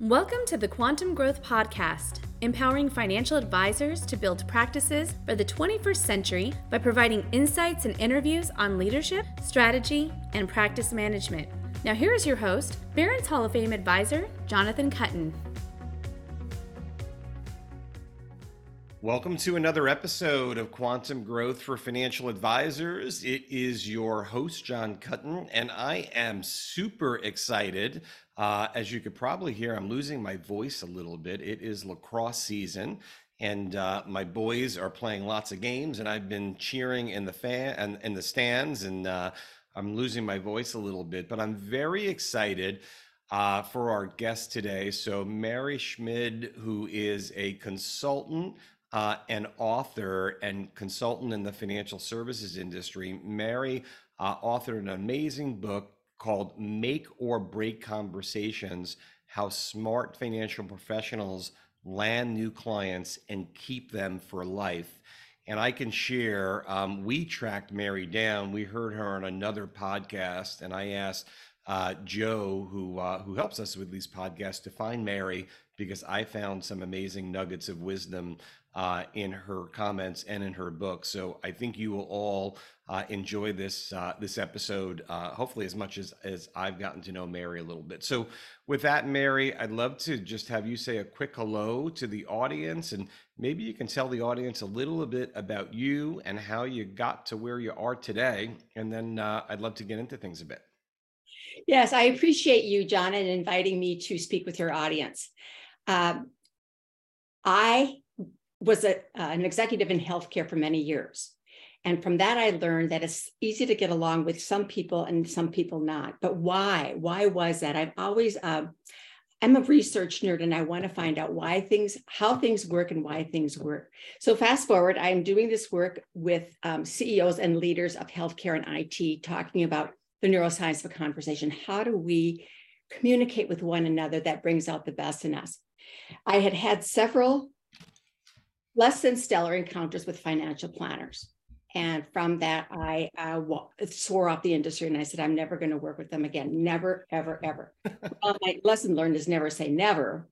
Welcome to the Quantum Growth Podcast, empowering financial advisors to build practices for the 21st century by providing insights and interviews on leadership, strategy, and practice management. Now, here is your host, Barron's Hall of Fame advisor, Jonathan Kuttin. Welcome to another episode of Quantum Growth for Financial Advisors. It is your host, John Kuttin, and I am super excited uh, as you could probably hear, I'm losing my voice a little bit. It is lacrosse season, and uh, my boys are playing lots of games, and I've been cheering in the fan and in the stands, and uh, I'm losing my voice a little bit. But I'm very excited uh, for our guest today. So Mary Schmid, who is a consultant. Uh, an author and consultant in the financial services industry. Mary uh, authored an amazing book called Make or Break Conversations How Smart Financial Professionals Land New Clients and Keep Them for Life. And I can share, um, we tracked Mary down. We heard her on another podcast, and I asked uh, Joe, who uh, who helps us with these podcasts, to find Mary because I found some amazing nuggets of wisdom uh, in her comments and in her book. So I think you will all uh, enjoy this uh, this episode, uh, hopefully as much as as I've gotten to know Mary a little bit. So with that, Mary, I'd love to just have you say a quick hello to the audience, and maybe you can tell the audience a little bit about you and how you got to where you are today, and then uh, I'd love to get into things a bit. Yes, I appreciate you, John, and inviting me to speak with your audience. Um, I was a, uh, an executive in healthcare for many years. And from that, I learned that it's easy to get along with some people and some people not. But why? Why was that? I've always, um, I'm a research nerd and I want to find out why things, how things work and why things work. So fast forward, I'm doing this work with um, CEOs and leaders of healthcare and IT, talking about the neuroscience of a conversation. How do we communicate with one another that brings out the best in us? I had had several less than stellar encounters with financial planners. And from that, I uh, swore off the industry and I said, I'm never going to work with them again. Never, ever, ever. well, my lesson learned is never say never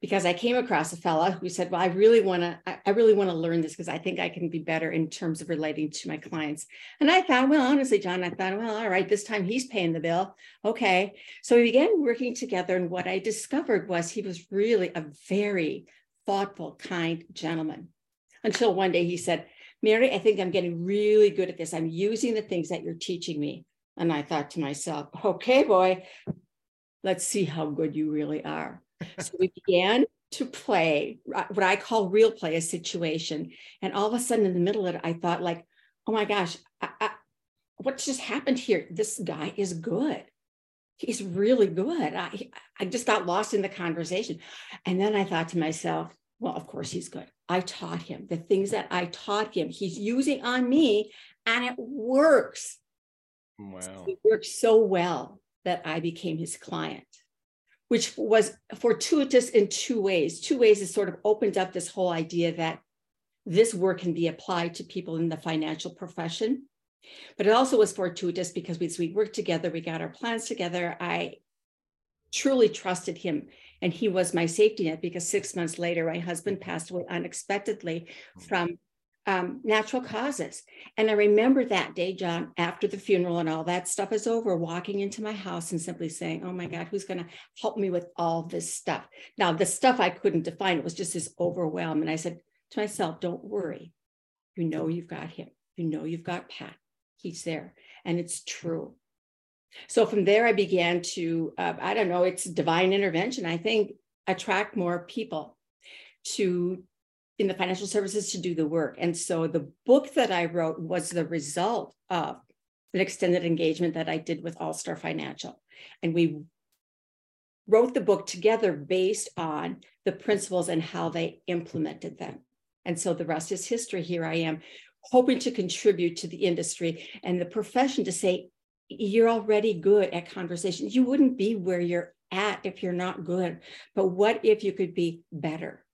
because I came across a fella who said, well, I really want to, I really want to learn this because I think I can be better in terms of relating to my clients. And I thought, well, honestly, John, I thought, well, all right, this time he's paying the bill. Okay. So we began working together. And what I discovered was he was really a very thoughtful, kind gentleman until one day he said, Mary, I think I'm getting really good at this. I'm using the things that you're teaching me. And I thought to myself, okay, boy, let's see how good you really are. so we began to play what I call real play, a situation. And all of a sudden, in the middle of it, I thought, like, oh my gosh, I, I, what just happened here? This guy is good. He's really good. I, I just got lost in the conversation. And then I thought to myself, well, of course he's good. I taught him the things that I taught him. He's using on me and it works. Wow. It works so well that I became his client, which was fortuitous in two ways. Two ways it sort of opened up this whole idea that this work can be applied to people in the financial profession. But it also was fortuitous because we, we worked together, we got our plans together. I truly trusted him and he was my safety net because six months later, my husband mm-hmm. passed away unexpectedly oh. from um, natural causes. And I remember that day, John, after the funeral and all that stuff is over, walking into my house and simply saying, Oh my mm-hmm. God, who's going to help me with all this stuff? Now, the stuff I couldn't define, it was just this overwhelm. And I said to myself, Don't worry. You know you've got him. You know you've got Pat. He's there. And it's true. So from there, I began to, uh, I don't know, it's divine intervention. I think attract more people to in the financial services to do the work. And so the book that I wrote was the result of an extended engagement that I did with All Star Financial. And we wrote the book together based on the principles and how they implemented them. And so the rest is history. Here I am hoping to contribute to the industry and the profession to say, you're already good at conversation. You wouldn't be where you're at if you're not good. But what if you could be better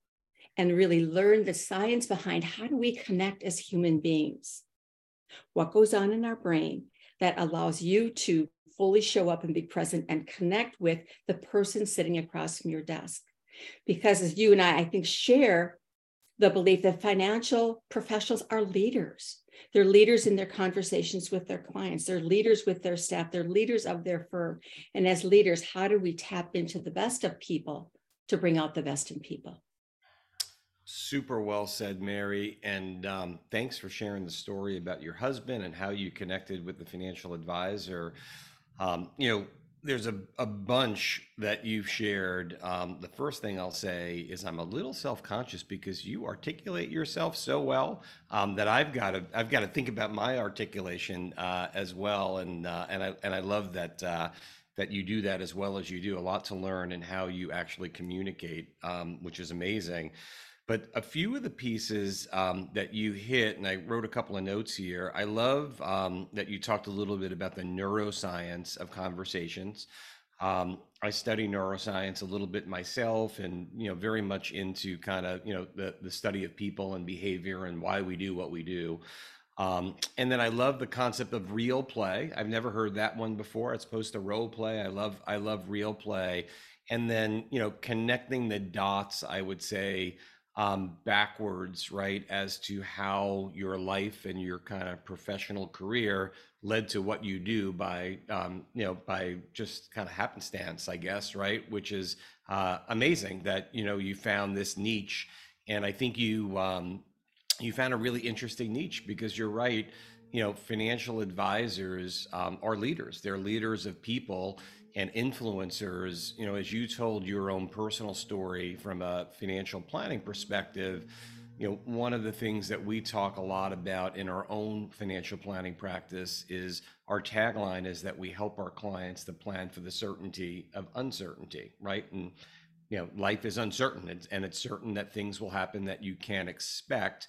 and really learn the science behind how do we connect as human beings? What goes on in our brain that allows you to fully show up and be present and connect with the person sitting across from your desk. Because as you and I, I think, share the belief that financial professionals are leaders. They're leaders in their conversations with their clients. They're leaders with their staff. They're leaders of their firm. And as leaders, how do we tap into the best of people to bring out the best in people? Super well said, Mary. And um, thanks for sharing the story about your husband and how you connected with the financial advisor. Um, you know, there's a, a bunch that you've shared. Um, the first thing I'll say is I'm a little self-conscious because you articulate yourself so well um, that I've got to I've got to think about my articulation uh, as well. And uh, and I and I love that uh, that you do that as well as you do. A lot to learn in how you actually communicate, um, which is amazing. But a few of the pieces um, that you hit, and I wrote a couple of notes here. I love um, that you talked a little bit about the neuroscience of conversations. Um, I study neuroscience a little bit myself, and you know, very much into kind of you know the the study of people and behavior and why we do what we do. Um, and then I love the concept of real play. I've never heard that one before. It's opposed to role play. I love I love real play, and then you know connecting the dots. I would say um, backwards, right, as to how your life and your kind of professional career led to what you do by, um, you know, by just kind of happenstance, I guess, right? Which is uh, amazing that you know you found this niche, and I think you um, you found a really interesting niche because you're right. You know, financial advisors um, are leaders. They're leaders of people and influencers, you know, as you told your own personal story from a financial planning perspective, you know, one of the things that we talk a lot about in our own financial planning practice is our tagline is that we help our clients to plan for the certainty of uncertainty, right? And you know, life is uncertain and it's certain that things will happen that you can't expect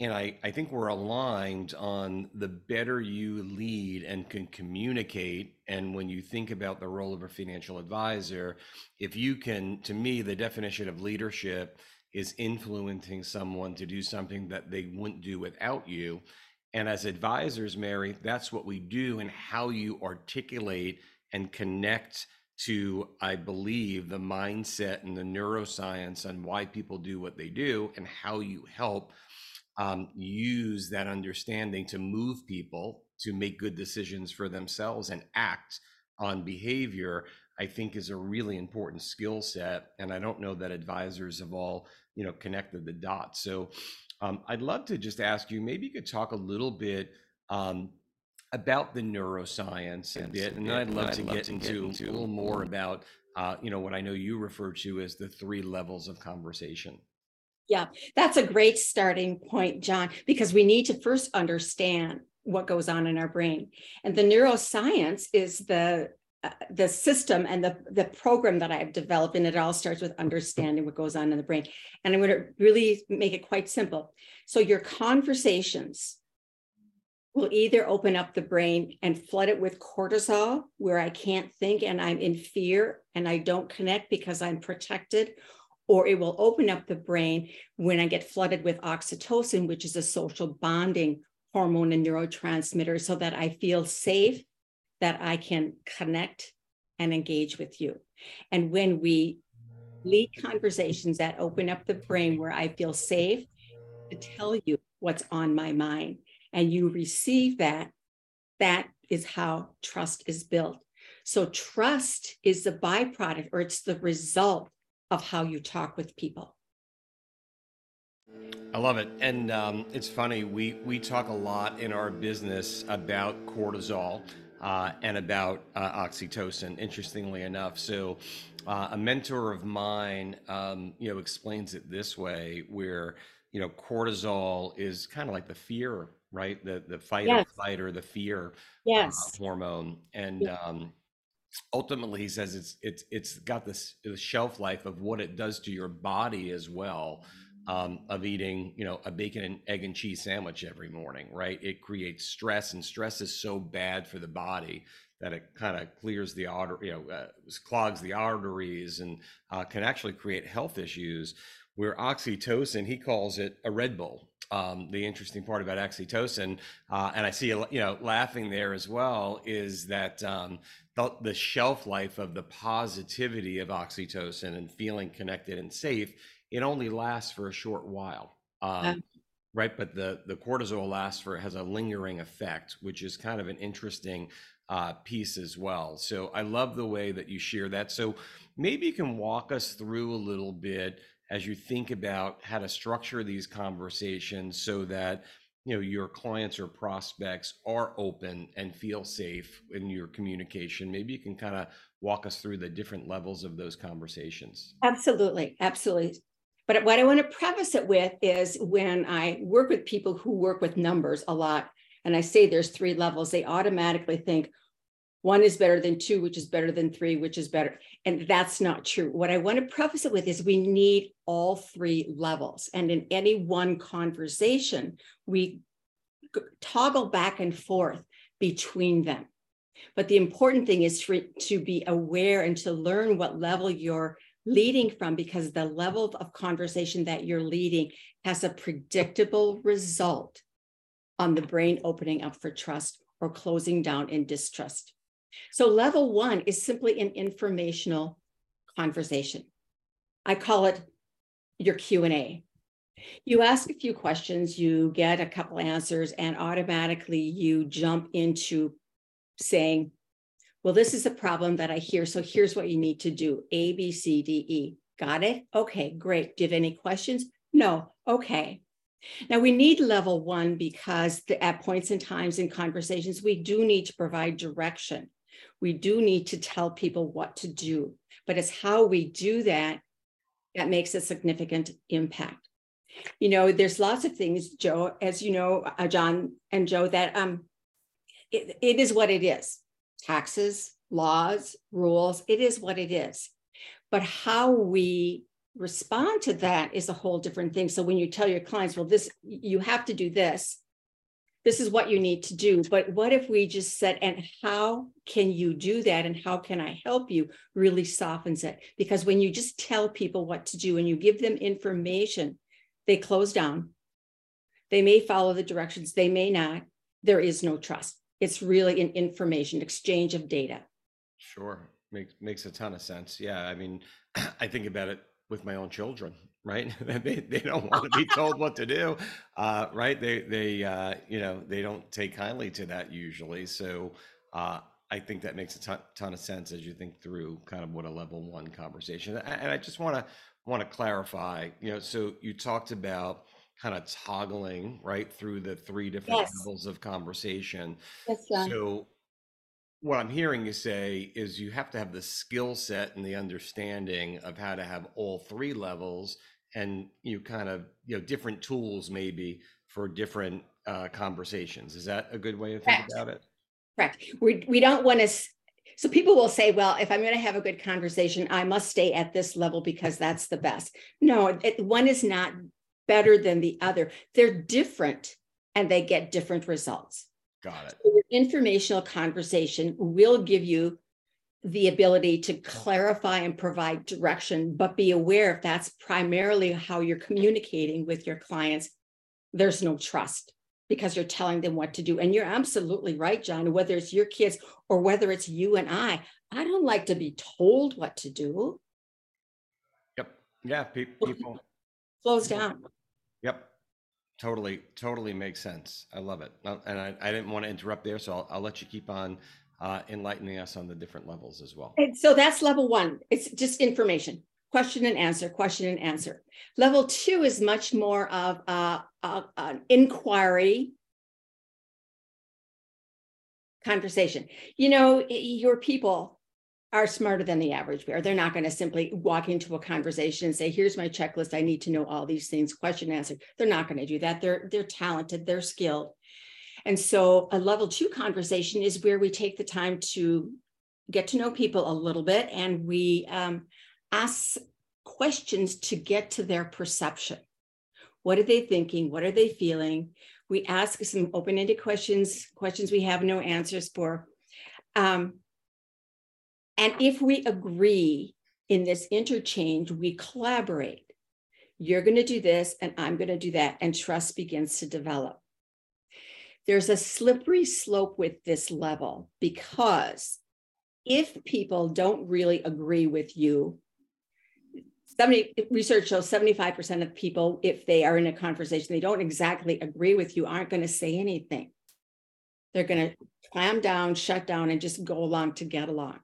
and I, I think we're aligned on the better you lead and can communicate. And when you think about the role of a financial advisor, if you can, to me, the definition of leadership is influencing someone to do something that they wouldn't do without you. And as advisors, Mary, that's what we do and how you articulate and connect to, I believe, the mindset and the neuroscience and why people do what they do and how you help um, use that understanding to move people to make good decisions for themselves and act on behavior i think is a really important skill set and i don't know that advisors have all you know connected the dots. So um, i'd love to just ask you maybe you could talk a little bit um, about the neuroscience a bit and then i'd love, to, get into, into a little more about uh, you know what i know you refer to as the three levels of conversation yeah, that's a great starting point, John, because we need to first understand what goes on in our brain. And the neuroscience is the uh, the system and the the program that I've developed, and it all starts with understanding what goes on in the brain. And I'm going to really make it quite simple. So your conversations will either open up the brain and flood it with cortisol, where I can't think and I'm in fear and I don't connect because I'm protected, or it will open up the brain when I get flooded with oxytocin, which is a social bonding hormone and neurotransmitter, so that I feel safe, that I can connect and engage with you. And when we lead conversations that open up the brain where I feel safe to tell you what's on my mind, and you receive that, that is how trust is built. So, trust is the byproduct or it's the result of how you talk with people. I love it, and um, it's funny. We we talk a lot in our business about cortisol uh, and about uh, oxytocin. Interestingly enough, so uh, a mentor of mine, um, you know, explains it this way: where you know cortisol is kind of like the fear, right? The the fight yes. or flight or the fear uh, yes. hormone, and um, ultimately he says it's it's it's got this shelf life of what it does to your body as well um, of eating you know a bacon and egg and cheese sandwich every morning right? It creates stress and stress is so bad for the body that it kind of clears the artery you know uh, clogs the arteries and uh, can actually create health issues where oxytocin he calls it a red bull um, the interesting part about oxytocin, uh, and I see you know laughing there as well, is that um, the, the, shelf life of the positivity of oxytocin and feeling connected and safe, it only lasts for a short while. Um, yeah. Right, but the the cortisol lasts for has a lingering effect, which is kind of an interesting uh, piece as well. So I love the way that you share that. So maybe you can walk us through a little bit as you think about how to structure these conversations so that you know your clients or prospects are open and feel safe in your communication? Maybe you can kind of walk us through the different levels of those conversations. Absolutely absolutely. But what i want to preface it with is when i work with people who work with numbers a lot and i say there's three levels they automatically think one is better than two, which is better than three, which is better. And that's not true. What I want to preface it with is we need all three levels. And in any one conversation, we toggle back and forth between them. But the important thing is for, to be aware and to learn what level you're leading from, because the level of conversation that you're leading has a predictable result on the brain opening up for trust or closing down in distrust. So level one is simply an informational conversation. I call it your Q&A. You ask a few questions, you get a couple answers, and automatically you jump into saying, well, this is a problem that I hear. So here's what you need to do A, B, C, D, E. Got it? Okay, great. Do you have any questions? No. Okay. Now we need level one because the, at points and times in conversations, we do need to provide direction we do need to tell people what to do, but it's how we do that that makes a significant impact. You know, there's lots of things, Joe, as you know, uh, John and Joe, that um, it, it is what it is. Taxes, laws, rules, it is what it is. But how we respond to that is a whole different thing. So when you tell your clients, well, this you have to do this, this is what you need to do. But what if we just said, and how can you do that? And how can I help you? Really softens it. Because when you just tell people what to do and you give them information, they close down. They may follow the directions, they may not. There is no trust. It's really an information exchange of data. Sure. Makes makes a ton of sense. Yeah. I mean, I think about it with my own children right? They, they don't want to be told what to do uh, right? They they uh, you know they don't take kindly to that usually so uh, i think that makes a ton, ton, of sense as you think through kind of what a level one conversation and i just want to want to clarify you know so you talked about kind of toggling right through the three different yes. levels of conversation. Yes, so what I'm hearing you say is you have to have the skill set and the understanding of how to have all three levels and you kind of you know different tools maybe for different uh, conversations. Is that a good way to think Correct. about it? Correct. We we don't want to. So people will say, well, if I'm going to have a good conversation, I must stay at this level because that's the best. No, it, one is not better than the other. They're different and they get different results. Got it. So informational conversation will give you the ability to clarify and provide direction, but be aware if that's primarily how you're communicating with your clients, there's no trust because you're telling them what to do. And you're absolutely right, John, whether it's your kids or whether it's you and I, I don't like to be told what to do. Yep. Yeah. Pe- people slows down. Yep. Totally, totally makes sense. I love it. And I, I didn't want to interrupt there, so I'll, I'll let you keep on uh, enlightening us on the different levels as well. And so that's level one. It's just information, question and answer, question and answer. Level two is much more of uh, an inquiry conversation. You know, your people are smarter than the average bear. They're not going to simply walk into a conversation and say, "Here's my checklist. I need to know all these things." Question and answer. They're not going to do that. They're they're talented. They're skilled. And so a level two conversation is where we take the time to get to know people a little bit and we um, ask questions to get to their perception. What are they thinking? What are they feeling? We ask some open ended questions, questions we have no answers for. Um, and if we agree in this interchange, we collaborate. You're going to do this, and I'm going to do that. And trust begins to develop. There's a slippery slope with this level because if people don't really agree with you, 70 research shows 75% of people, if they are in a conversation, they don't exactly agree with you, aren't going to say anything. They're going to clam down, shut down, and just go along to get along.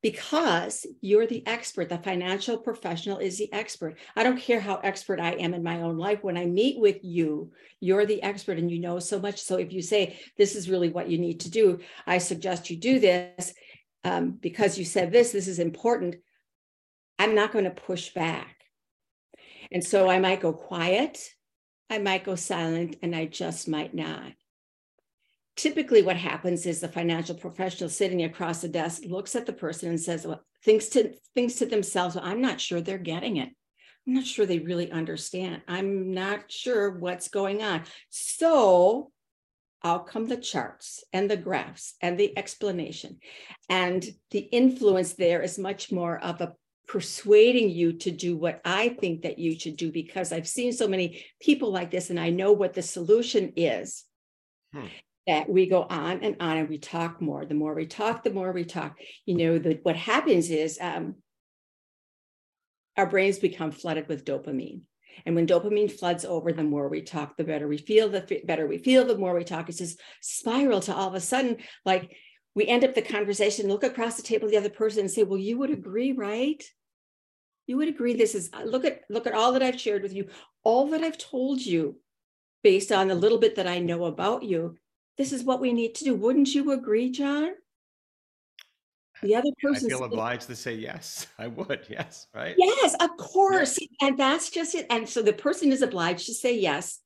Because you're the expert, the financial professional is the expert. I don't care how expert I am in my own life. When I meet with you, you're the expert and you know so much. So if you say, This is really what you need to do, I suggest you do this um, because you said this, this is important. I'm not going to push back. And so I might go quiet, I might go silent, and I just might not typically what happens is the financial professional sitting across the desk looks at the person and says well thinks to thinks to themselves well, i'm not sure they're getting it. I'm not sure they really understand. I'm not sure what's going on. So out come the charts and the graphs and the explanation. And the influence there is much more of a persuading you to do what I think that you should do because I've seen so many people like this and I know what the solution is. Hmm. That we go on and on and we talk more. The more we talk, the more we talk. You know, the, what happens is um, our brains become flooded with dopamine. And when dopamine floods over, the more we talk, the better we feel, the better we feel, the more we talk. It's this spiral to all of a sudden, like we end up the conversation, look across the table, the other person and say, well, you would agree, right? You would agree this is look at look at all that I've shared with you, all that I've told you based on the little bit that I know about you this is what we need to do. Wouldn't you agree, John? The other person. I feel obliged to say yes. I would. Yes. Right. Yes, of course. And that's just it. And so the person is obliged to say yes.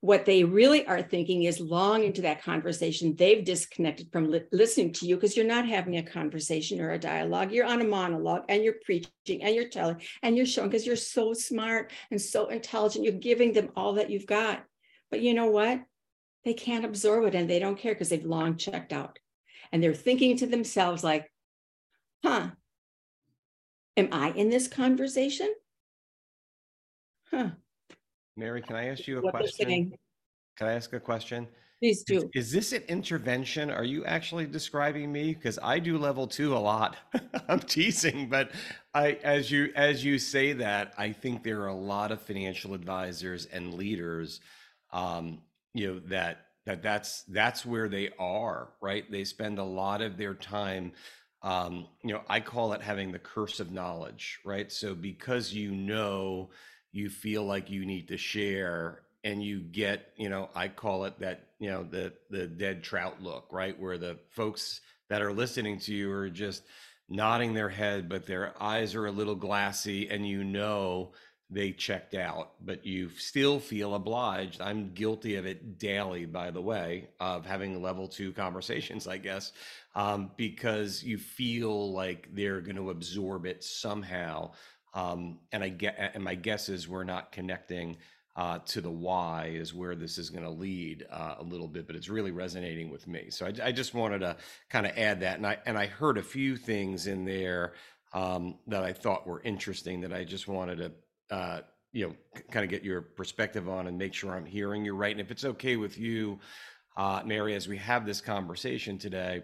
What they really are thinking is long into that conversation, they've disconnected from li- listening to you because you're not having a conversation or a dialogue. You're on a monologue and you're preaching and you're telling and you're showing because you're so smart and so intelligent. You're giving them all that you've got. But you know what? They can't absorb it and they don't care because they've long checked out. And they're thinking to themselves, like, huh, am I in this conversation? Huh. Mary, can I ask you a what question? Can I ask a question? Please do. Is, is, this an intervention? Are you actually describing me? Because I do level two a lot. I'm teasing, but I, as you as you say that, I think there are a lot of financial advisors and leaders um, you know that that that's that's where they are right? They spend a lot of their time um you know i call it having the curse of knowledge right? So because you know you feel like you need to share and you get you know i call it that you know the the dead trout look right? Where the folks that are listening to you are just nodding their head but their eyes are a little glassy and you know they checked out, but you still feel obliged. I'm guilty of it daily, by the way, of having level two conversations, I guess, um, because you feel like they're going to absorb it somehow. Um, and I get, and my guess is we're not connecting uh, to the why is where this is going to lead uh, a little bit, but it's really resonating with me. So I, I just wanted to kind of add that, and I and I heard a few things in there um, that I thought were interesting that I just wanted to uh, you know, kind of get your perspective on and make sure I'm hearing you right. And if it's okay with you, uh, Mary, as we have this conversation today,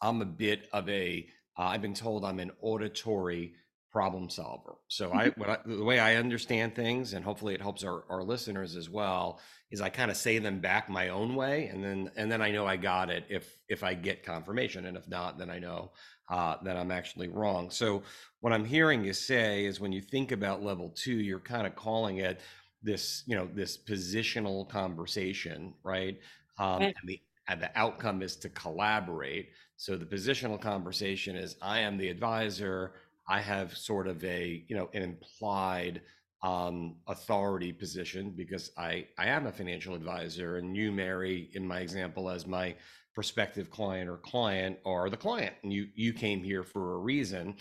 I'm a bit of a. have uh, been told I'm an auditory problem solver. So I. I, the way I understand things, and hopefully it helps our, our listeners as well, is I kind of say them back my own way, and then and then I know I got it if if I get confirmation, and if not, then I know uh, that I'm actually wrong. So what I'm hearing you say is when you think about level two, you're kind of calling it this, you know, this positional conversation, right? Um, right. And the and the outcome is to collaborate. So the positional conversation is I am the advisor. I have sort of a, you know, an implied um, authority position because I, I am a financial advisor and you, Mary, in my example, as my prospective client or client are the client and you you came here for a reason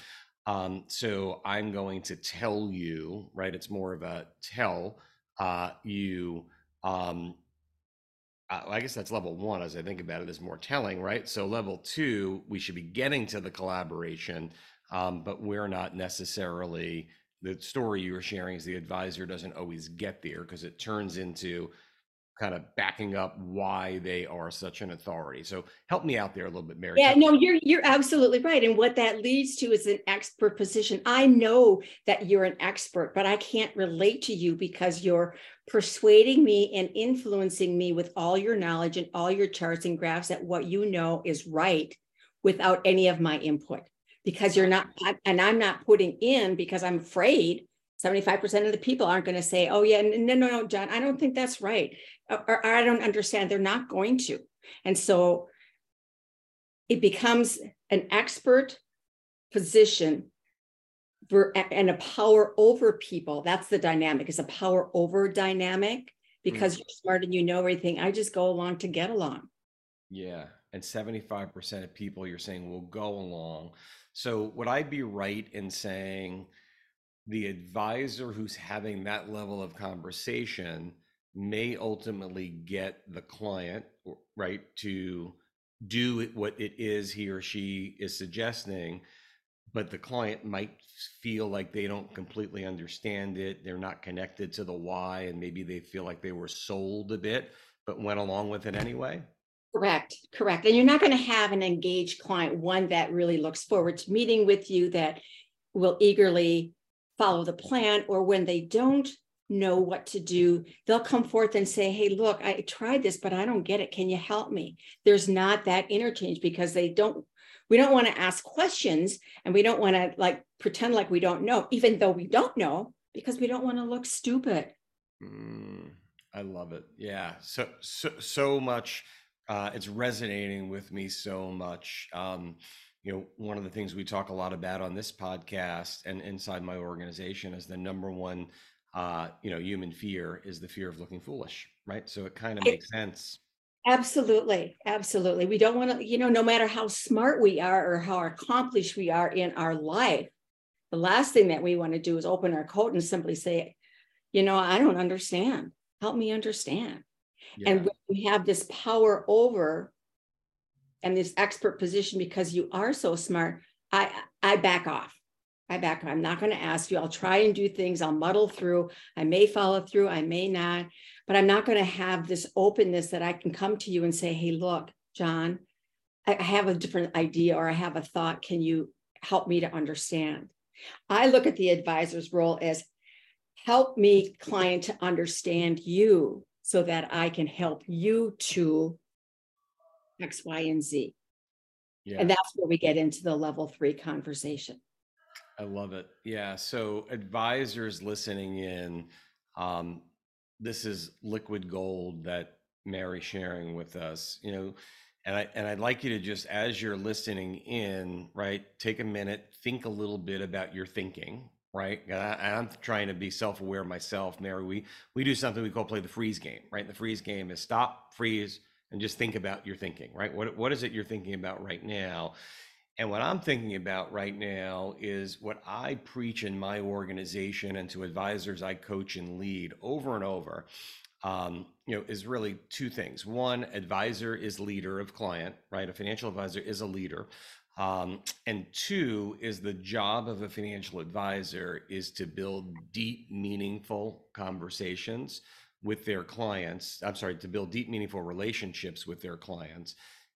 um, so i'm going to tell you right it's more of a tell uh, you um, I guess that's level one as I think about it is more telling, right? So level two, we should be getting to the collaboration, Um, but we're not necessarily the story you were sharing is the advisor doesn't always get there because it turns into kind of backing up why they are such an authority. So help me out there a little bit, Mary. Yeah, no, you're you're absolutely right. And what that leads to is an expert position. I know that you're an expert, but I can't relate to you because you're persuading me and influencing me with all your knowledge and all your charts and graphs that what you know is right without any of my input. Because you're not, and I'm not putting in because I'm afraid 75% of the people aren't going to say, oh, yeah, no, no, no, John, I don't think that's right. Or, or, I don't understand. They're not going to. And so it becomes an expert position for, and a power over people. That's the dynamic, it's a power over dynamic because mm. you're smart and you know everything. I just go along to get along. Yeah. And 75% of people you're saying will go along. So would I be right in saying, the advisor who's having that level of conversation may ultimately get the client right to do what it is he or she is suggesting but the client might feel like they don't completely understand it they're not connected to the why and maybe they feel like they were sold a bit but went along with it anyway correct correct and you're not going to have an engaged client one that really looks forward to meeting with you that will eagerly follow the plan, or when they don't know what to do, they'll come forth and say, Hey, look, I tried this, but I don't get it. Can you help me? There's not that interchange because they don't, we don't want to ask questions and we don't want to like pretend like we don't know, even though we don't know, because we don't want to look stupid. Mm, I love it. Yeah. So, so, so much. Uh, it's resonating with me so much. Um, you know, one of the things we talk a lot about on this podcast and inside my organization is the number one, uh, you know, human fear is the fear of looking foolish, right? So it kind of makes sense. Absolutely. Absolutely. We don't want to, you know, no matter how smart we are or how accomplished we are in our life, the last thing that we want to do is open our coat and simply say, you know, I don't understand. Help me understand. Yeah. And when we have this power over and this expert position because you are so smart, I I back off. I back off. I'm not going to ask you. I'll try and do things. I'll muddle through. I may follow through. I may not, but I'm not going to have this openness that I can come to you and say, "Hey, look, John, I have a different idea or I have a thought. Can you help me to understand?" I look at the advisor's role as help me client to understand you so that I can help you to X, Y, and Z. Yeah. And that's where we get into the level three conversation. I love it. Yeah. So advisors listening in, um, this is liquid gold that Mary's sharing with us, you know, and I and I'd like you to just as you're listening in, right, take a minute, think a little bit about your thinking, right? I, am trying to be self-aware myself, Mary. We we do something we call play the freeze game, right? The freeze game is stop, freeze, and just think about your thinking, right? What, what is it you're thinking about right now? And what I'm thinking about right now is what I preach in my organization and to advisors I coach and lead over and over. Um, you know, is really two things. One, advisor is leader of client, right? A financial advisor is a leader. Um, and two is the job of a financial advisor is to build deep, meaningful conversations with their clients. I'm sorry, to build deep, meaningful relationships with their clients.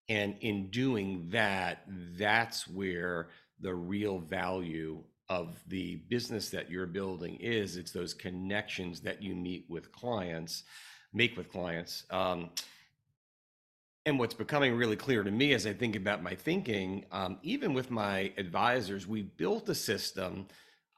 And in doing that, that's where the real value of the business that you're building is. It's those connections that you meet with clients, make with clients. Um, and what's becoming really clear to me as I think about my thinking, um, even with my advisors, we built a system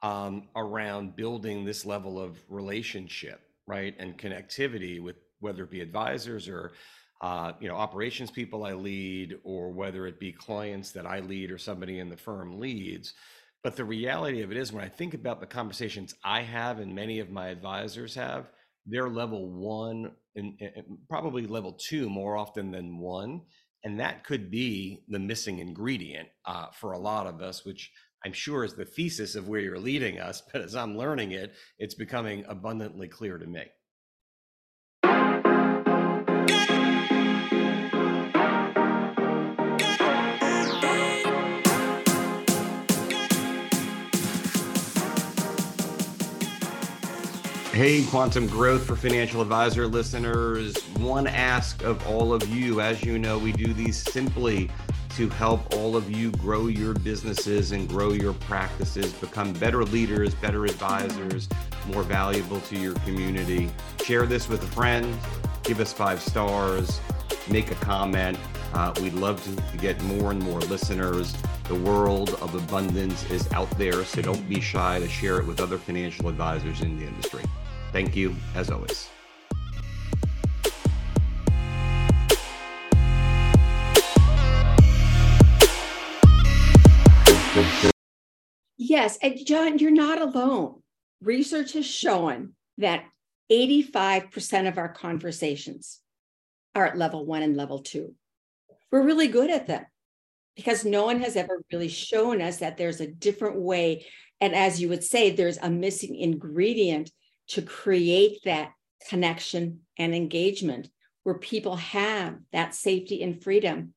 um, around building this level of relationship right and connectivity with whether it be advisors or uh, you know operations people i lead or whether it be clients that i lead or somebody in the firm leads. But the reality of it is when i think about the conversations i have and many of my advisors have they're level one and, and probably level two more often than one and that could be the missing ingredient uh, for a lot of us which I'm sure is the thesis of where you're leading us, but as I'm learning it, it's becoming abundantly clear to me. Hey, Quantum Growth for Financial Advisor listeners. One ask of all of you. As you know, we do these simply to help all of you grow your businesses and grow your practices, become better leaders, better advisors, more valuable to your community. Share this with a friend, give us five stars, make a comment. Uh, we'd love to, to get more and more listeners. The world of abundance is out there, so don't be shy to share it with other financial advisors in the industry. Thank you, as always. Yes, and John, you're not alone. Research has shown that 85% of our conversations are at level one and level two. We're really good at them because no one has ever really shown us that there's a different way. And as you would say, there's a missing ingredient to create that connection and engagement where people have that safety and freedom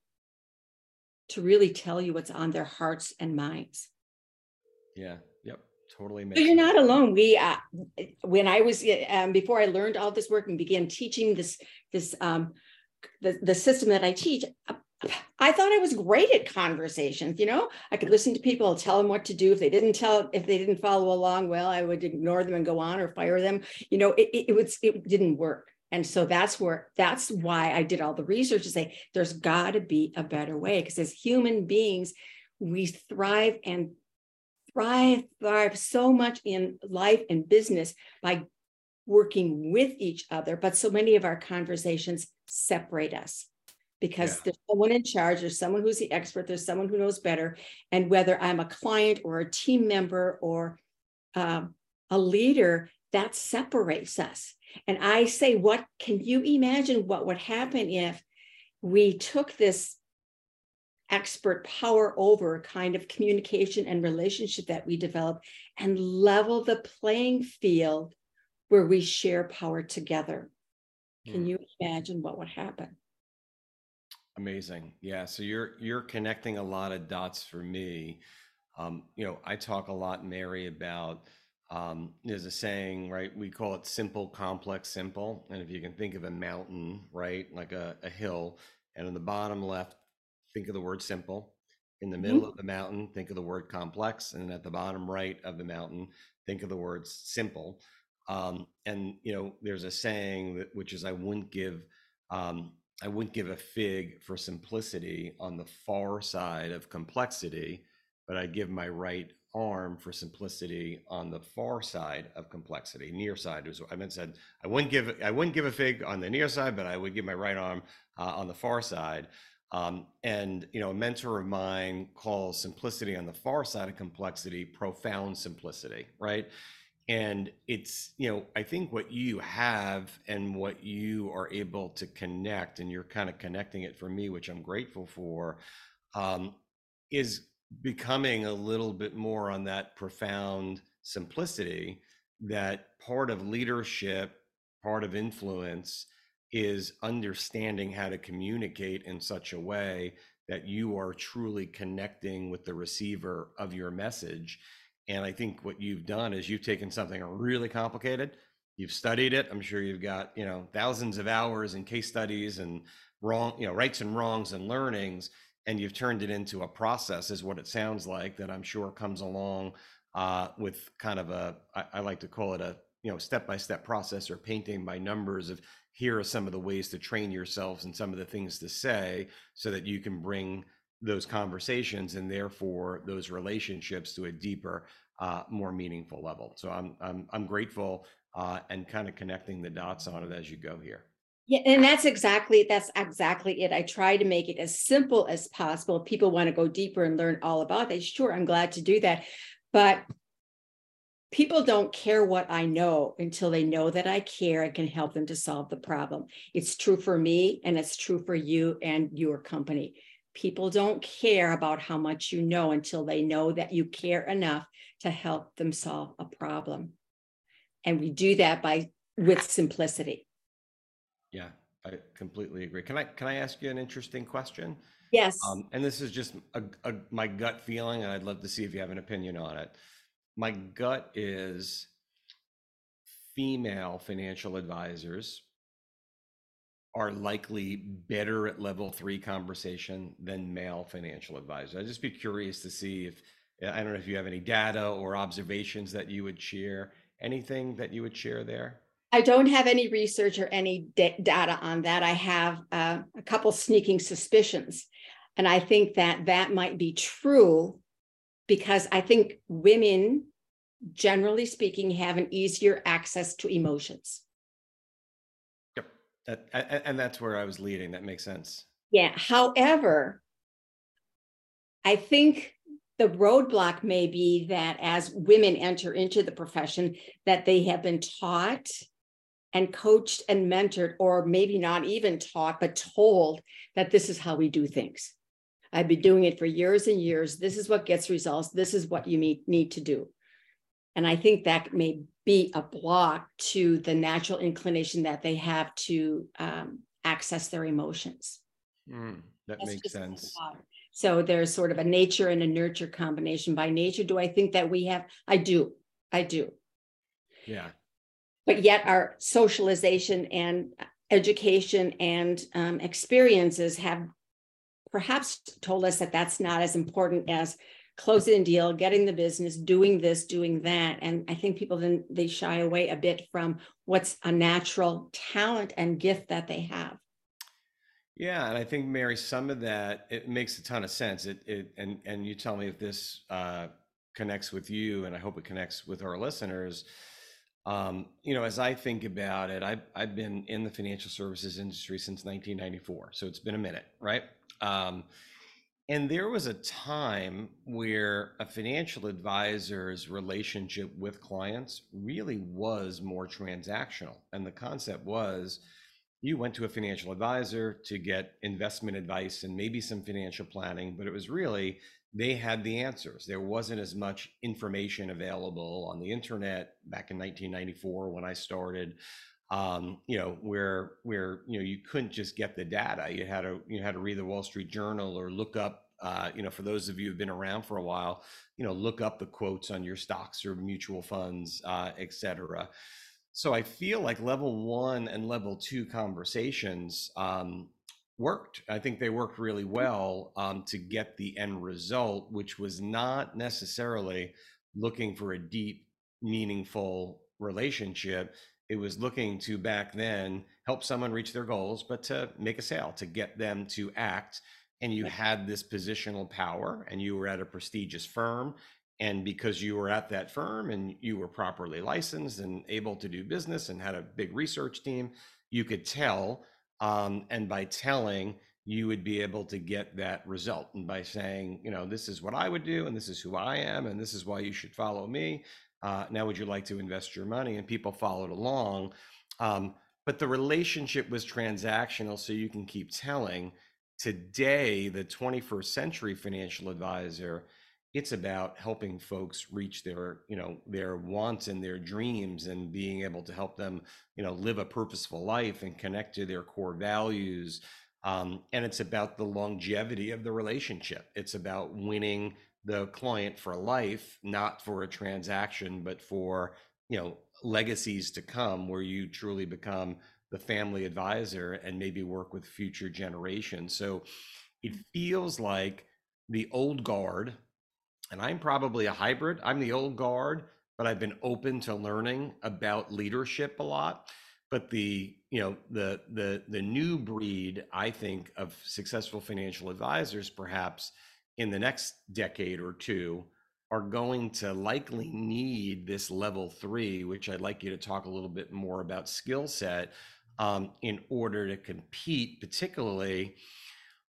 to really tell you what's on their hearts and minds. Yeah. Yep. Totally. So you're not alone. We, uh, when I was um, before I learned all this work and began teaching this this um, the the system that I teach, I thought I was great at conversations. You know, I could listen to people, tell them what to do. If they didn't tell, if they didn't follow along, well, I would ignore them and go on or fire them. You know, it, it, it was it didn't work. And so that's where that's why I did all the research to say there's got to be a better way because as human beings, we thrive and thrive thrive so much in life and business by working with each other. But so many of our conversations separate us because yeah. there's someone in charge, there's someone who's the expert, there's someone who knows better. And whether I'm a client or a team member or um, a leader, that separates us. And I say, what can you imagine what would happen if we took this expert power over kind of communication and relationship that we develop and level the playing field where we share power together? Can hmm. you imagine what would happen? Amazing. Yeah. So you're you're connecting a lot of dots for me. Um, you know, I talk a lot, Mary, about um, there's a saying, right? We call it simple, complex, simple. And if you can think of a mountain, right, like a, a hill, and on the bottom left, think of the word simple. In the middle mm-hmm. of the mountain, think of the word complex, and at the bottom right of the mountain, think of the words simple. Um, and you know, there's a saying that which is, "I wouldn't give um, I wouldn't give a fig for simplicity on the far side of complexity, but I'd give my right arm for simplicity on the far side of complexity. Near side was I meant said I wouldn't give I wouldn't give a fig on the near side, but I would give my right arm uh, on the far side. Um, and you know, a mentor of mine calls simplicity on the far side of complexity profound simplicity, right? And it's you know i think what you have and what you are able to connect and you're kind of connecting it for me which i'm grateful for um, is becoming a little bit more on that profound simplicity that part of leadership part of influence is understanding how to communicate in such a way that you are truly connecting with the receiver of your message and I think what you've done is you've taken something really complicated, you've studied it. I'm sure you've got, you know, thousands of hours and case studies and wrong, you know, rights and wrongs and learnings, and you've turned it into a process, is what it sounds like, that I'm sure comes along uh, with kind of a, I, I like to call it a, you know, step by step process or painting by numbers of here are some of the ways to train yourselves and some of the things to say so that you can bring those conversations and therefore those relationships to a deeper, uh, more meaningful level. So I'm grateful uh, and kind of connecting the dots on it as you go here. Yeah, and that's exactly that's exactly it. I try to make it as simple as possible. If people want to go deeper and learn all about it. Sure, I'm glad to do that, but people don't care what I know until they know that I care and can help them to solve the problem. It's true for me, and it's true for you and your company. People don't care about how much you know until they know that you care enough to help them solve a problem. And we do that by with simplicity. Yeah, I completely agree. Can I can I ask you an interesting question? Yes. Um, and this is just a, a, my gut feeling, and I'd love to see if you have an opinion on it. My gut is female financial advisors are likely better at level three conversation than male financial advisors. I'd just be curious to see if I don't know if you have any data or observations that you would share. Anything that you would share there? I don't have any research or any data on that. I have uh, a couple sneaking suspicions. And I think that that might be true because I think women, generally speaking, have an easier access to emotions. That, and that's where I was leading. That makes sense. Yeah. However, I think the roadblock may be that as women enter into the profession, that they have been taught and coached and mentored, or maybe not even taught, but told that this is how we do things. I've been doing it for years and years. This is what gets results. This is what you need to do. And I think that may be a block to the natural inclination that they have to um, access their emotions. Mm, that That's makes sense. So there's sort of a nature and a nurture combination. By nature, do I think that we have? I do. I do. Yeah. But yet, our socialization and education and um, experiences have perhaps told us that that's not as important as closing a deal, getting the business, doing this, doing that. And I think people then they shy away a bit from what's a natural talent and gift that they have. Yeah, and I think Mary, some of that it makes a ton of sense. It it and and you tell me if this uh, connects with you, and I hope it connects with our listeners. Um, you know, as I think about it, I've I've been in the financial services industry since 1994, so it's been a minute, right? Um, and there was a time where a financial advisor's relationship with clients really was more transactional, and the concept was you went to a financial advisor to get investment advice and maybe some financial planning, but it was really they had the answers. There wasn't as much information available on the internet back in 1994 when I started. Um, you know, where where you know you couldn't just get the data. You had to you had to read the Wall Street Journal or look up. Uh, you know, for those of you who've been around for a while, you know, look up the quotes on your stocks or mutual funds, uh, et cetera. So I feel like level one and level two conversations um, worked. I think they worked really well um, to get the end result, which was not necessarily looking for a deep, meaningful relationship. It was looking to back then help someone reach their goals, but to make a sale, to get them to act. And you had this positional power, and you were at a prestigious firm, and because you were at that firm and you were properly licensed and able to do business and had a big research team, you could tell. Um, and by telling, you would be able to get that result. And by saying, you know, this is what I would do, and this is who I am, and this is why you should follow me. Uh, now, would you like to invest your money? And people followed along. Um, but the relationship was transactional, so you can keep telling. Today, the 21st century financial advisor it's about helping folks reach their you know their wants and their dreams and being able to help them you know live a purposeful life and connect to their core values um, and it's about the longevity of the relationship it's about winning the client for life not for a transaction but for you know legacies to come where you truly become the family advisor and maybe work with future generations so it mm. feels like the old guard and I'm probably a hybrid. I'm the old guard, but I've been open to learning about leadership a lot. But the you know the the the new breed, I think, of successful financial advisors, perhaps in the next decade or two, are going to likely need this level three, which I'd like you to talk a little bit more about skill set um, in order to compete, particularly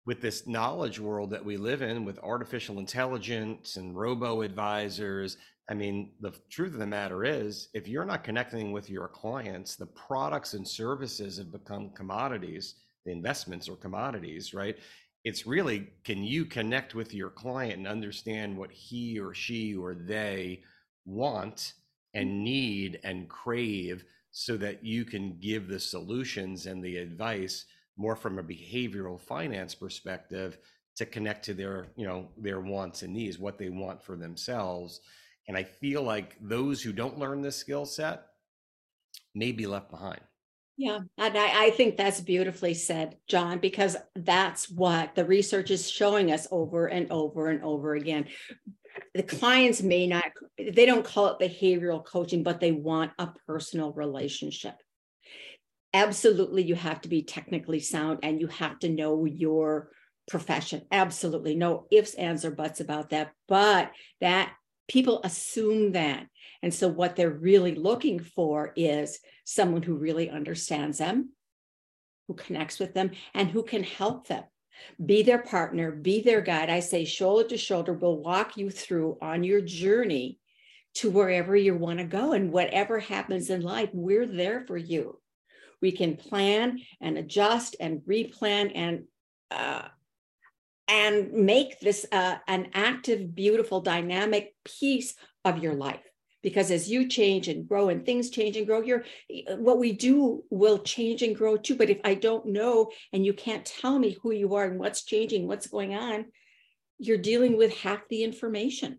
with this knowledge world that we live in with artificial intelligence and robo advisors. I mean the truth of the matter is if you're not connecting with your clients the products and services have become commodities the investments are commodities right it's really can you connect with your client and understand what he or she or they want mm. and need and crave so that you can give the solutions and the advice more from a behavioral finance perspective to connect to their you know their wants and needs what they want for themselves and i feel like those who don't learn this skill set may be left behind. Yeah, and I, I, think that's beautifully said, John, because that's what the research is showing us over and over and over again. The clients may not, they don't call it behavioral coaching, but they want a personal relationship. Absolutely, you have to be technically sound and you have to know your profession. Absolutely, no ifs, ands, or buts about that. But that people assume that. And so, what they're really looking for is someone who really understands them, who connects with them, and who can help them. Be their partner, be their guide. I say, shoulder to shoulder, we'll walk you through on your journey to wherever you want to go. And whatever happens in life, we're there for you. We can plan and adjust and replan and uh, and make this uh, an active, beautiful, dynamic piece of your life. Because as you change and grow and things change and grow, your eh, what we do will change and grow too. But if I don't know and you can't tell me who you are and what's changing, what's going on, you're dealing with half the information.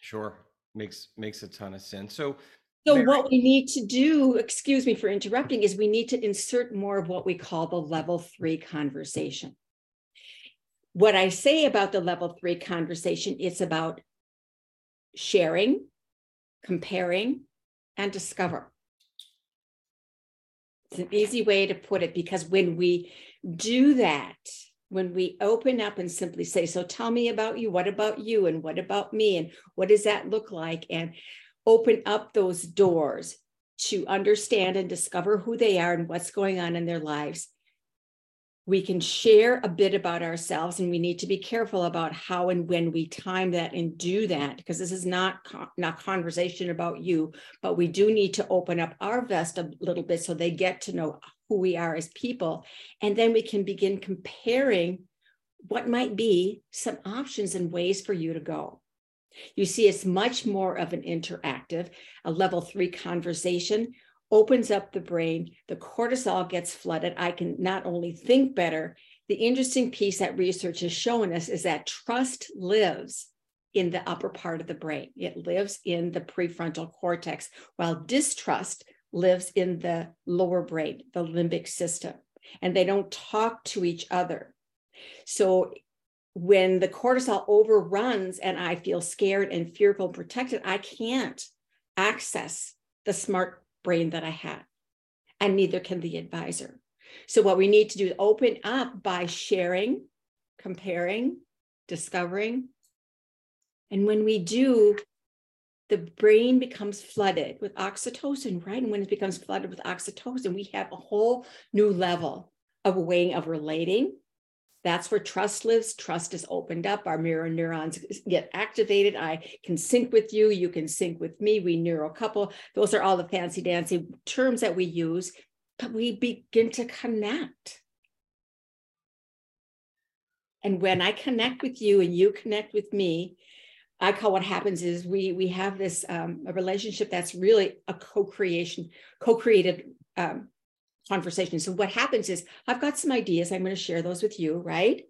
Sure. Makes makes a ton of sense. So so Mary- what we need to do, excuse me for interrupting, is we need to insert more of what we call the level three conversation what I say about the level three conversation, it's about sharing, comparing, and discover. It's an easy way to put it because when we do that, when we open up and simply say, So tell me about you, what about you, and what about me, and what does that look like? And open up those doors to understand and discover who they are and what's going on in their lives we can share a bit about ourselves and we need to be careful about how and when we time that and do that because this is not not conversation about you but we do need to open up our vest a little bit so they get to know who we are as people. And then we can begin comparing what might be some options and ways for you to go. You see it's much more of an interactive a level 3 conversation opens up the brain, the cortisol gets flooded. I can not only think better, the interesting piece that research has shown us is that trust lives in the upper part of the brain. It lives in the prefrontal cortex, while distrust lives in the lower brain, the limbic system, and they don't talk to each other. So when the cortisol overruns and I feel scared and fearful and protected, I can't access the smart brain that I had, and neither can the advisor. So, what we need to do is open up by sharing, comparing, discovering. And when we do, the brain becomes flooded with oxytocin, right? And when it becomes flooded with oxytocin, we have a whole new level of a way of relating, that's where trust lives. Trust is opened up. Our mirror neurons get activated. I can sync with you. You can sync with me. We neural couple. Those are all the fancy dancy terms that we use, but we begin to connect. And when I connect with you and you connect with me, I call what happens is we we have this um, a relationship that's really a co-creation, co-created um, conversation. So what happens is I've got some ideas. I'm going to share those with you, right?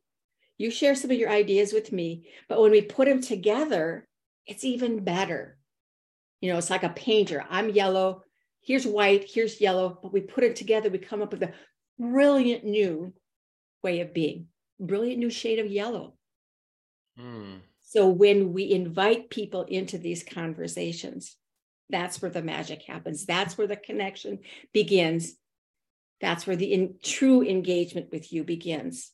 You share some of your ideas with me, but when we put them together, it's even better. You know, it's like a painter. I'm yellow, here's white, here's yellow, but we put it together, we come up with a brilliant new way of being, brilliant new shade of yellow. Mm. So when we invite people into these conversations, that's where the magic happens. That's where the connection begins that's where the in, true engagement with you begins.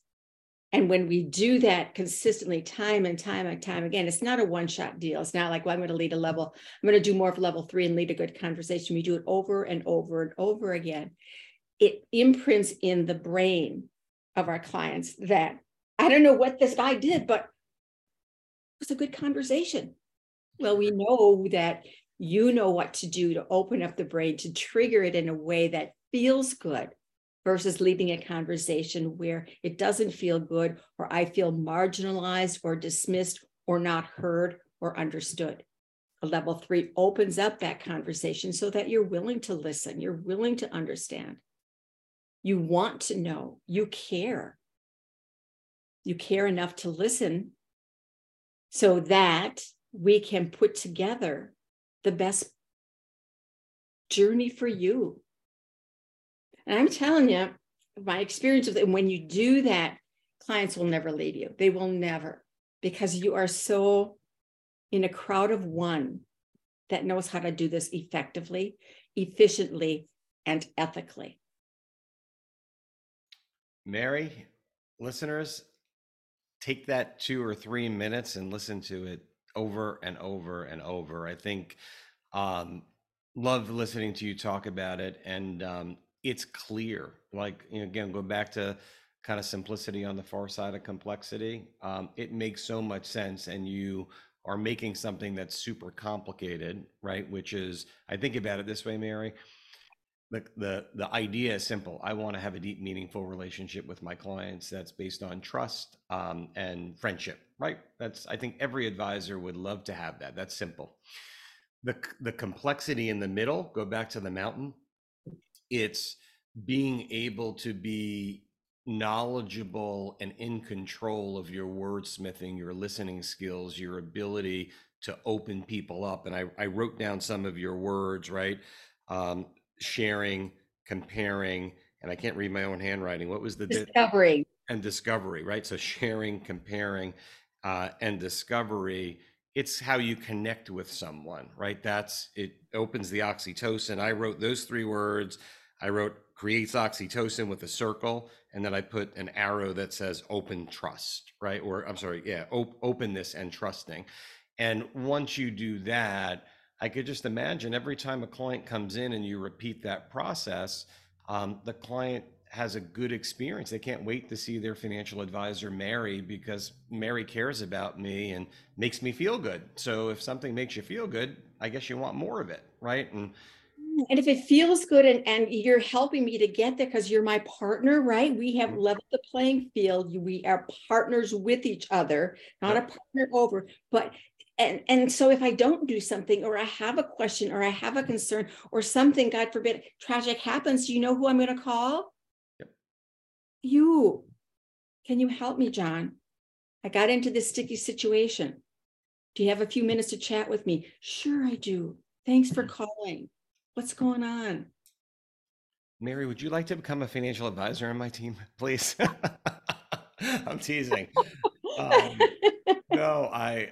And when we do that consistently, time and time and time again, it's not a one shot deal. It's not like, well, I'm going to lead a level, I'm going to do more of level three and lead a good conversation. We do it over and over and over again. It imprints in the brain of our clients that I don't know what this guy did, but it was a good conversation. Well, we know that you know what to do to open up the brain, to trigger it in a way that feels good versus leaving a conversation where it doesn't feel good or I feel marginalized or dismissed or not heard or understood. A level three opens up that conversation so that you're willing to listen, you're willing to understand. You want to know, you care. You care enough to listen so that we can put together the best journey for you. And I'm telling you, my experience with it, when you do that, clients will never leave you. They will never, because you are so in a crowd of one that knows how to do this effectively, efficiently, and ethically. Mary, listeners, take that two or three minutes and listen to it over and over and over. I think um, love listening to you talk about it, and um, it's clear. Like again, go back to kind of simplicity on the far side of complexity. Um, it makes so much sense, and you are making something that's super complicated, right? Which is, I think about it this way, Mary the the the idea is simple. I want to have a deep, meaningful relationship with my clients that's based on trust um, and friendship. Right? That's I think every advisor would love to have that. That's simple. The the complexity in the middle. Go back to the mountain. It's being able to be knowledgeable and in control of your wordsmithing, your listening skills, your ability to open people up. And I, I wrote down some of your words, right? Um, sharing, comparing, and I can't read my own handwriting. What was the discovery and discovery, right? So sharing, comparing, uh, and discovery. It's how you connect with someone, right? That's it opens the oxytocin. I wrote those three words. I wrote creates oxytocin with a circle, and then I put an arrow that says open trust, right? Or I'm sorry, yeah, op- openness and trusting. And once you do that, I could just imagine every time a client comes in and you repeat that process, um, the client has a good experience. They can't wait to see their financial advisor, Mary, because Mary cares about me and makes me feel good. So if something makes you feel good, I guess you want more of it, right? And and if it feels good and, and you're helping me to get there because you're my partner, right? We have mm-hmm. leveled the playing field. We are partners with each other, not a partner over. But and and so if i don't do something or i have a question or i have a concern or something god forbid tragic happens you know who i'm going to call yep. you can you help me john i got into this sticky situation do you have a few minutes to chat with me sure i do thanks for calling what's going on mary would you like to become a financial advisor on my team please i'm teasing um, no i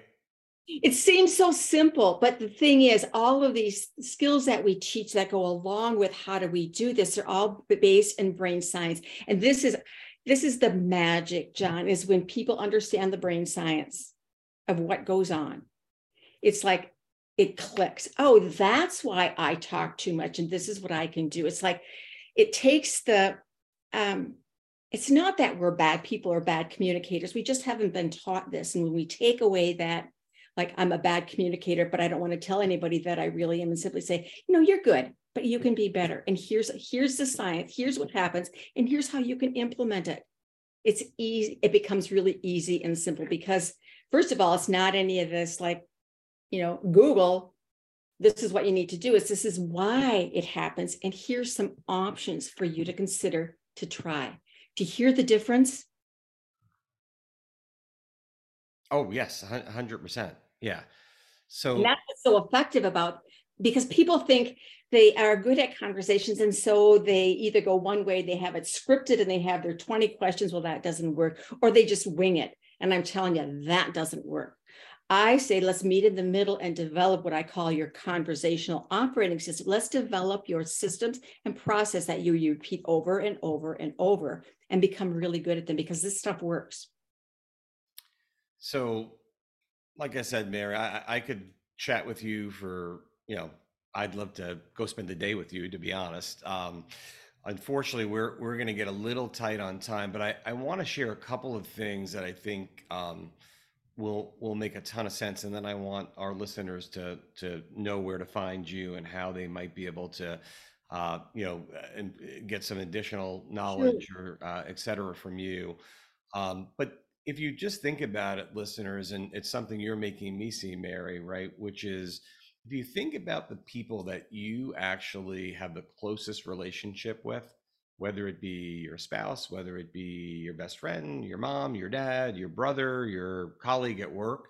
it seems so simple, but the thing is, all of these skills that we teach that go along with how do we do this are all based in brain science. And this is this is the magic, John, is when people understand the brain science of what goes on. It's like it clicks. Oh, that's why I talk too much, and this is what I can do. It's like it takes the um, it's not that we're bad people or bad communicators. We just haven't been taught this. And when we take away that like I'm a bad communicator, but I don't want to tell anybody that I really am and simply say, you know, you're good, but you can be better. And here's here's the science, here's what happens, and here's how you can implement it. It's easy, it becomes really easy and simple because first of all, it's not any of this like, you know, Google, this is what you need to do. Is this is why it happens. And here's some options for you to consider to try. To hear the difference, Oh yes, hundred percent. Yeah. So and that's so effective about because people think they are good at conversations and so they either go one way they have it scripted and they have their 20 questions well that doesn't work or they just wing it and i'm telling you that doesn't work i say let's meet in the middle and develop what i call your conversational operating system let's develop your systems and process that you, you repeat over and over and over and become really good at them because this stuff works so, like I said, Mary, I, I could chat with you for, you know, I'd love to go spend the day with you, to be honest. Um, unfortunately, we're we're going to get a little tight on time, but I, I want to share a couple of things that I think um, will will make a ton of sense, and then I want our listeners to to know where to find you and how they might be able to, uh, you know, and get some additional knowledge sure. or uh, et cetera from you. Um, but if you just think about it, listeners, and it's something you're making me see, Mary, right? Which is if you think about the people that you actually have the closest relationship with, whether it be your spouse, whether it be your best friend, your mom, your dad, your brother, your colleague at work,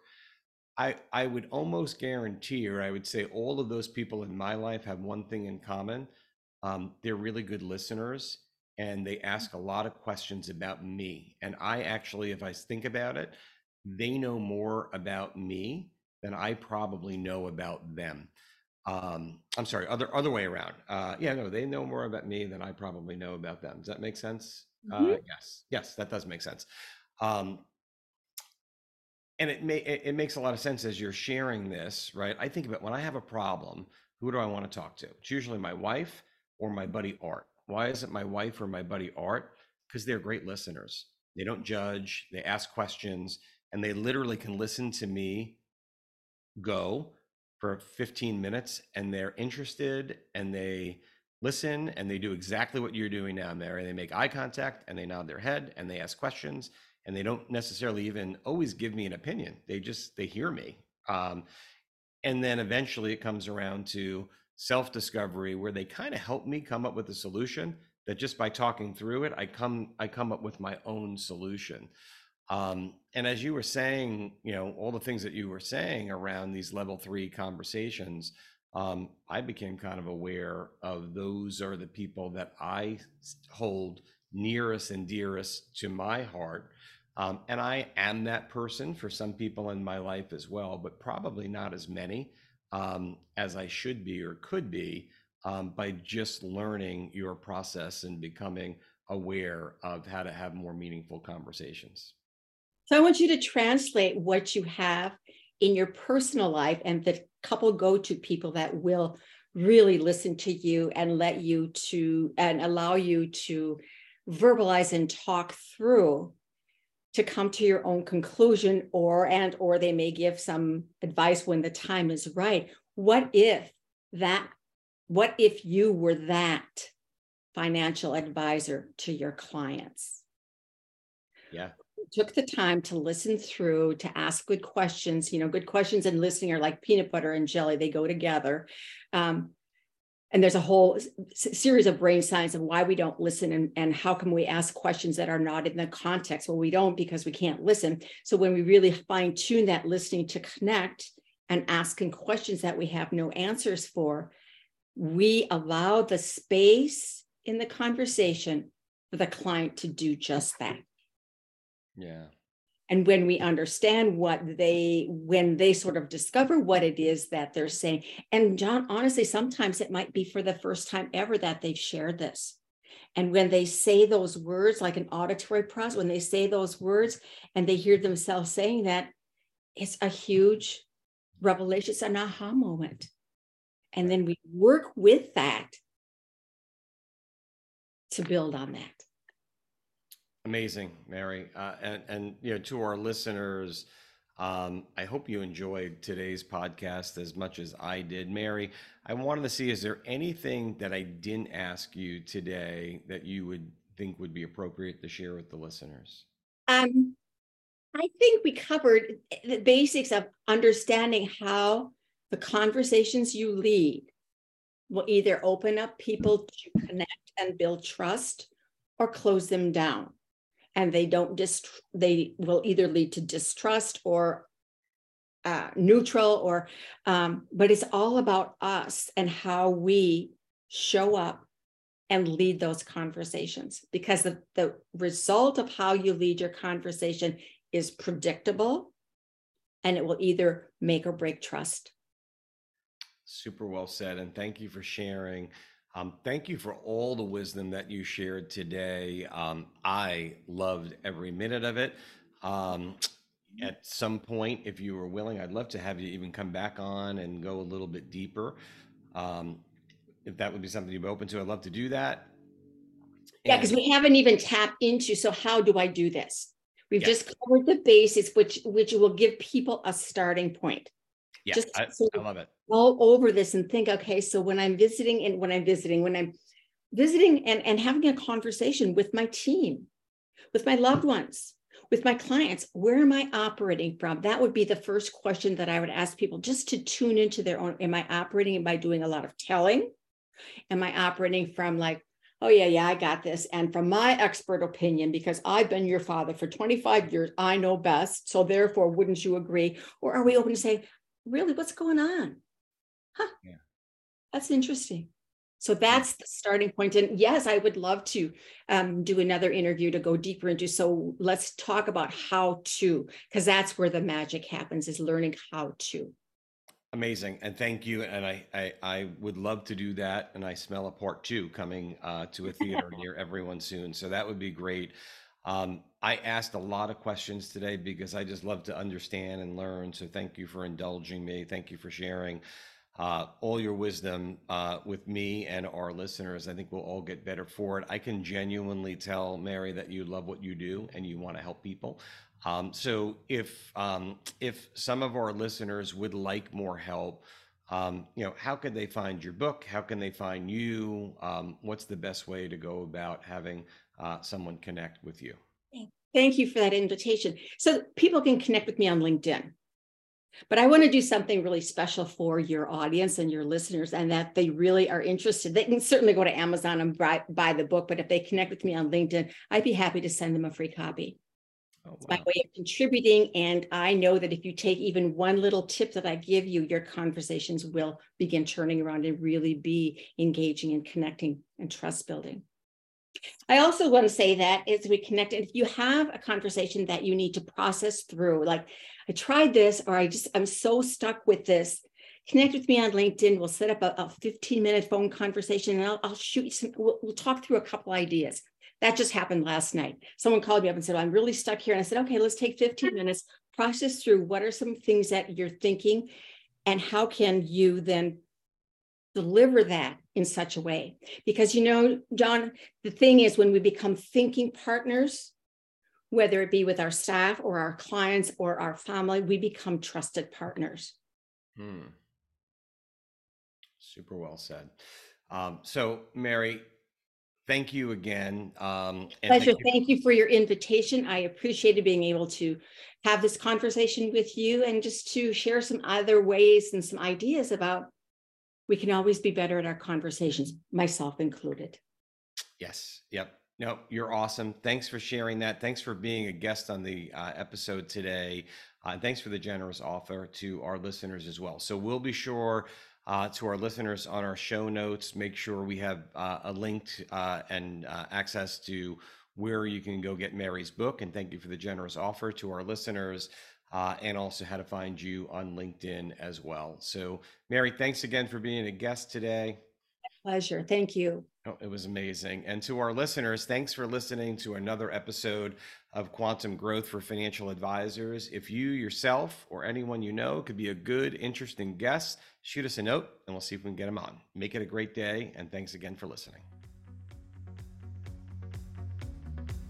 I, I would almost guarantee, or I would say, all of those people in my life have one thing in common. Um, they're really good listeners and they ask a lot of questions about me. And I actually, if I think about it, they know more about me than I probably know about them. Um, I'm sorry, other other way around. Uh, yeah, no, they know more about me than I probably know about them. Does that make sense? Mhm. Uh, yes, yes, that does make sense. Um, and it may it, it makes a lot of sense as you're sharing this, right? I think about when I have a problem, who do I want to talk to? It's usually my wife or my buddy Art. Why is it my wife or my buddy Art? Because they're great listeners. They don't judge, they ask questions, and they literally can listen to me go for 15 minutes and they're interested and they listen and they do exactly what you're doing now, Mary. They make eye contact and they nod their head and they ask questions and they don't necessarily even always give me an opinion. They just they hear me. Um, and then eventually it comes around to self-discovery where they kind of help me come up with a solution that just by talking through it, I come I come up with my own solution. Um, and as you were saying, you know, all the things that you were saying around these level three conversations, um, I became kind of aware of those are the people that I hold nearest and dearest to my heart. Um, and I am that person for some people in my life as well, but probably not as many um, as I should be or could be um, by just learning your process and becoming aware of how to have more meaningful conversations. So I want you to translate what you have in your personal life and the couple go to people that will really listen to you and let you to and allow you to verbalize and talk through to come to your own conclusion or and or they may give some advice when the time is right. What if that what if you were that financial advisor to your clients? Yeah took the time to listen through to ask good questions you know good questions and listening are like peanut butter and jelly they go together. Um, and there's a whole series of brain science of why we don't listen and, and how can we ask questions that are not in the context? Well we don't because we can't listen. So when we really fine tune that listening to connect and asking questions that we have no answers for we allow the space in the conversation for the client to do just that yeah. And when we understand what they when they sort of discover what it is that they're saying and john honestly sometimes it might be for the first time ever that they've shared this. And when they say those words like an auditory process when they say those words and they hear themselves saying that it's a huge revelation it's an aha moment. And then we work with that to build on that Amazing, Mary. Uh, and, and, you know, to our listeners, um, I hope you enjoyed today's podcast as much as I did. Mary, I wanted to see, is there anything that I didn't ask you today that you would think would be appropriate to share with the listeners? Um, I think we covered the basics of understanding how the conversations you lead will either open up people to connect and build trust or close them down and they don't dist they will either lead to distrust or uh, neutral or um, but it's all about us and how we show up and lead those conversations because the, the result of how you lead your conversation is predictable and it will either make or break trust Super well said. And thank you for sharing. Um, thank you for all the wisdom that you shared today. Um, I loved every minute of it. Um, at some point, if you were willing, I'd love to have you even come back on and go a little bit deeper. Um, if that would be something you'd be open to, I'd love to do that. yeah because we haven't even tapped into so how do i do this we've Yeah. just covered the basics which which will give people a starting point yeah, just I, so- I love it. all over this and think okay so when i'm visiting and when i'm visiting when i'm visiting and, and having a conversation with my team with my loved ones with my clients where am i operating from? That would be the first question that i would ask people just to tune into their own am i operating? By doing a lot of telling? Am i operating from like oh yeah yeah i got this and from my expert opinion because i've been your father for 25 years i know best so therefore wouldn't you agree? Or are we open to say really what's going on huh yeah that's interesting so that's the starting point and yes i would love to um, do another interview to go deeper into so let's talk about how to because that's where the magic happens is learning how to Amazing, and thank you. And I, I, I would love to do that. And I smell a part two coming uh, to a theater near everyone soon. So that would be great. Um, I asked a lot of questions today because I just love to understand and learn. So thank you for indulging me. Thank you for sharing uh, all your wisdom uh, with me and our listeners. I think we'll all get better for it. I can genuinely tell Mary that you love what you do and you want to help people. Um, so if um, if some of our listeners would like more help, um, you know, how could they find your book? How can they find you? Um, what's the best way to go about having uh, someone connect with you? Thank you for that invitation. So people can connect with me on LinkedIn. But I want to do something really special for your audience and your listeners, and that they really are interested. They can certainly go to Amazon and buy, buy the book, but if they connect with me on LinkedIn, I'd be happy to send them a free copy. Oh, wow. my way of contributing. And I know that if you take even one little tip that I give you, your conversations will begin turning around and really be engaging and connecting and trust building. I also want to say that as we connect, if you have a conversation that you need to process through, like I tried this, or I just, I'm so stuck with this, connect with me on LinkedIn. We'll set up a, a 15 minute phone conversation and I'll, I'll shoot you some, we'll, we'll talk through a couple ideas. That just happened last night. Someone called me up and said, I'm really stuck here. And I said, okay, let's take 15 minutes, process through what are some things that you're thinking and how can you then deliver that in such a way? Because, you know, John, the thing is when we become thinking partners, whether it be with our staff or our clients or our family, we become trusted partners. Hmm. Super well said. Um, so, Mary, thank you again. Um, Pleasure. Thank you. thank you for your invitation. I appreciated being able to have this conversation with you and just to share some other ways and some ideas about we can always be better at our conversations, myself included. Yes. Yep. No, you're awesome. Thanks for sharing that. Thanks for being a guest on the uh, episode today. Uh, and thanks for the generous offer to our listeners as well. So we'll be sure uh, to our listeners on our show notes. Make sure we have uh, a link uh, and uh, access to where you can go get Mary's book. And thank you for the generous offer to our listeners. Uh, and also how to find you on LinkedIn as well. So, Mary, thanks again for being a guest today. Pleasure. Thank you. Oh, it was amazing. And to our listeners, thanks for listening to another episode of Quantum Growth for Financial Advisors. If you yourself or anyone you know could be a good, interesting guest, shoot us a note and we'll see if we can get them on. Make it a great day. And thanks again for listening.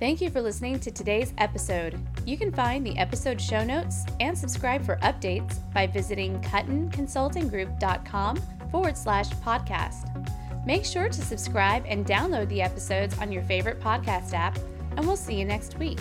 Thank you for listening to today's episode. You can find the episode show notes and subscribe for updates by visiting kuttinconsultinggroup.com forward slash podcast. Make sure to subscribe and download the episodes on your favorite podcast app, and we'll see you next week.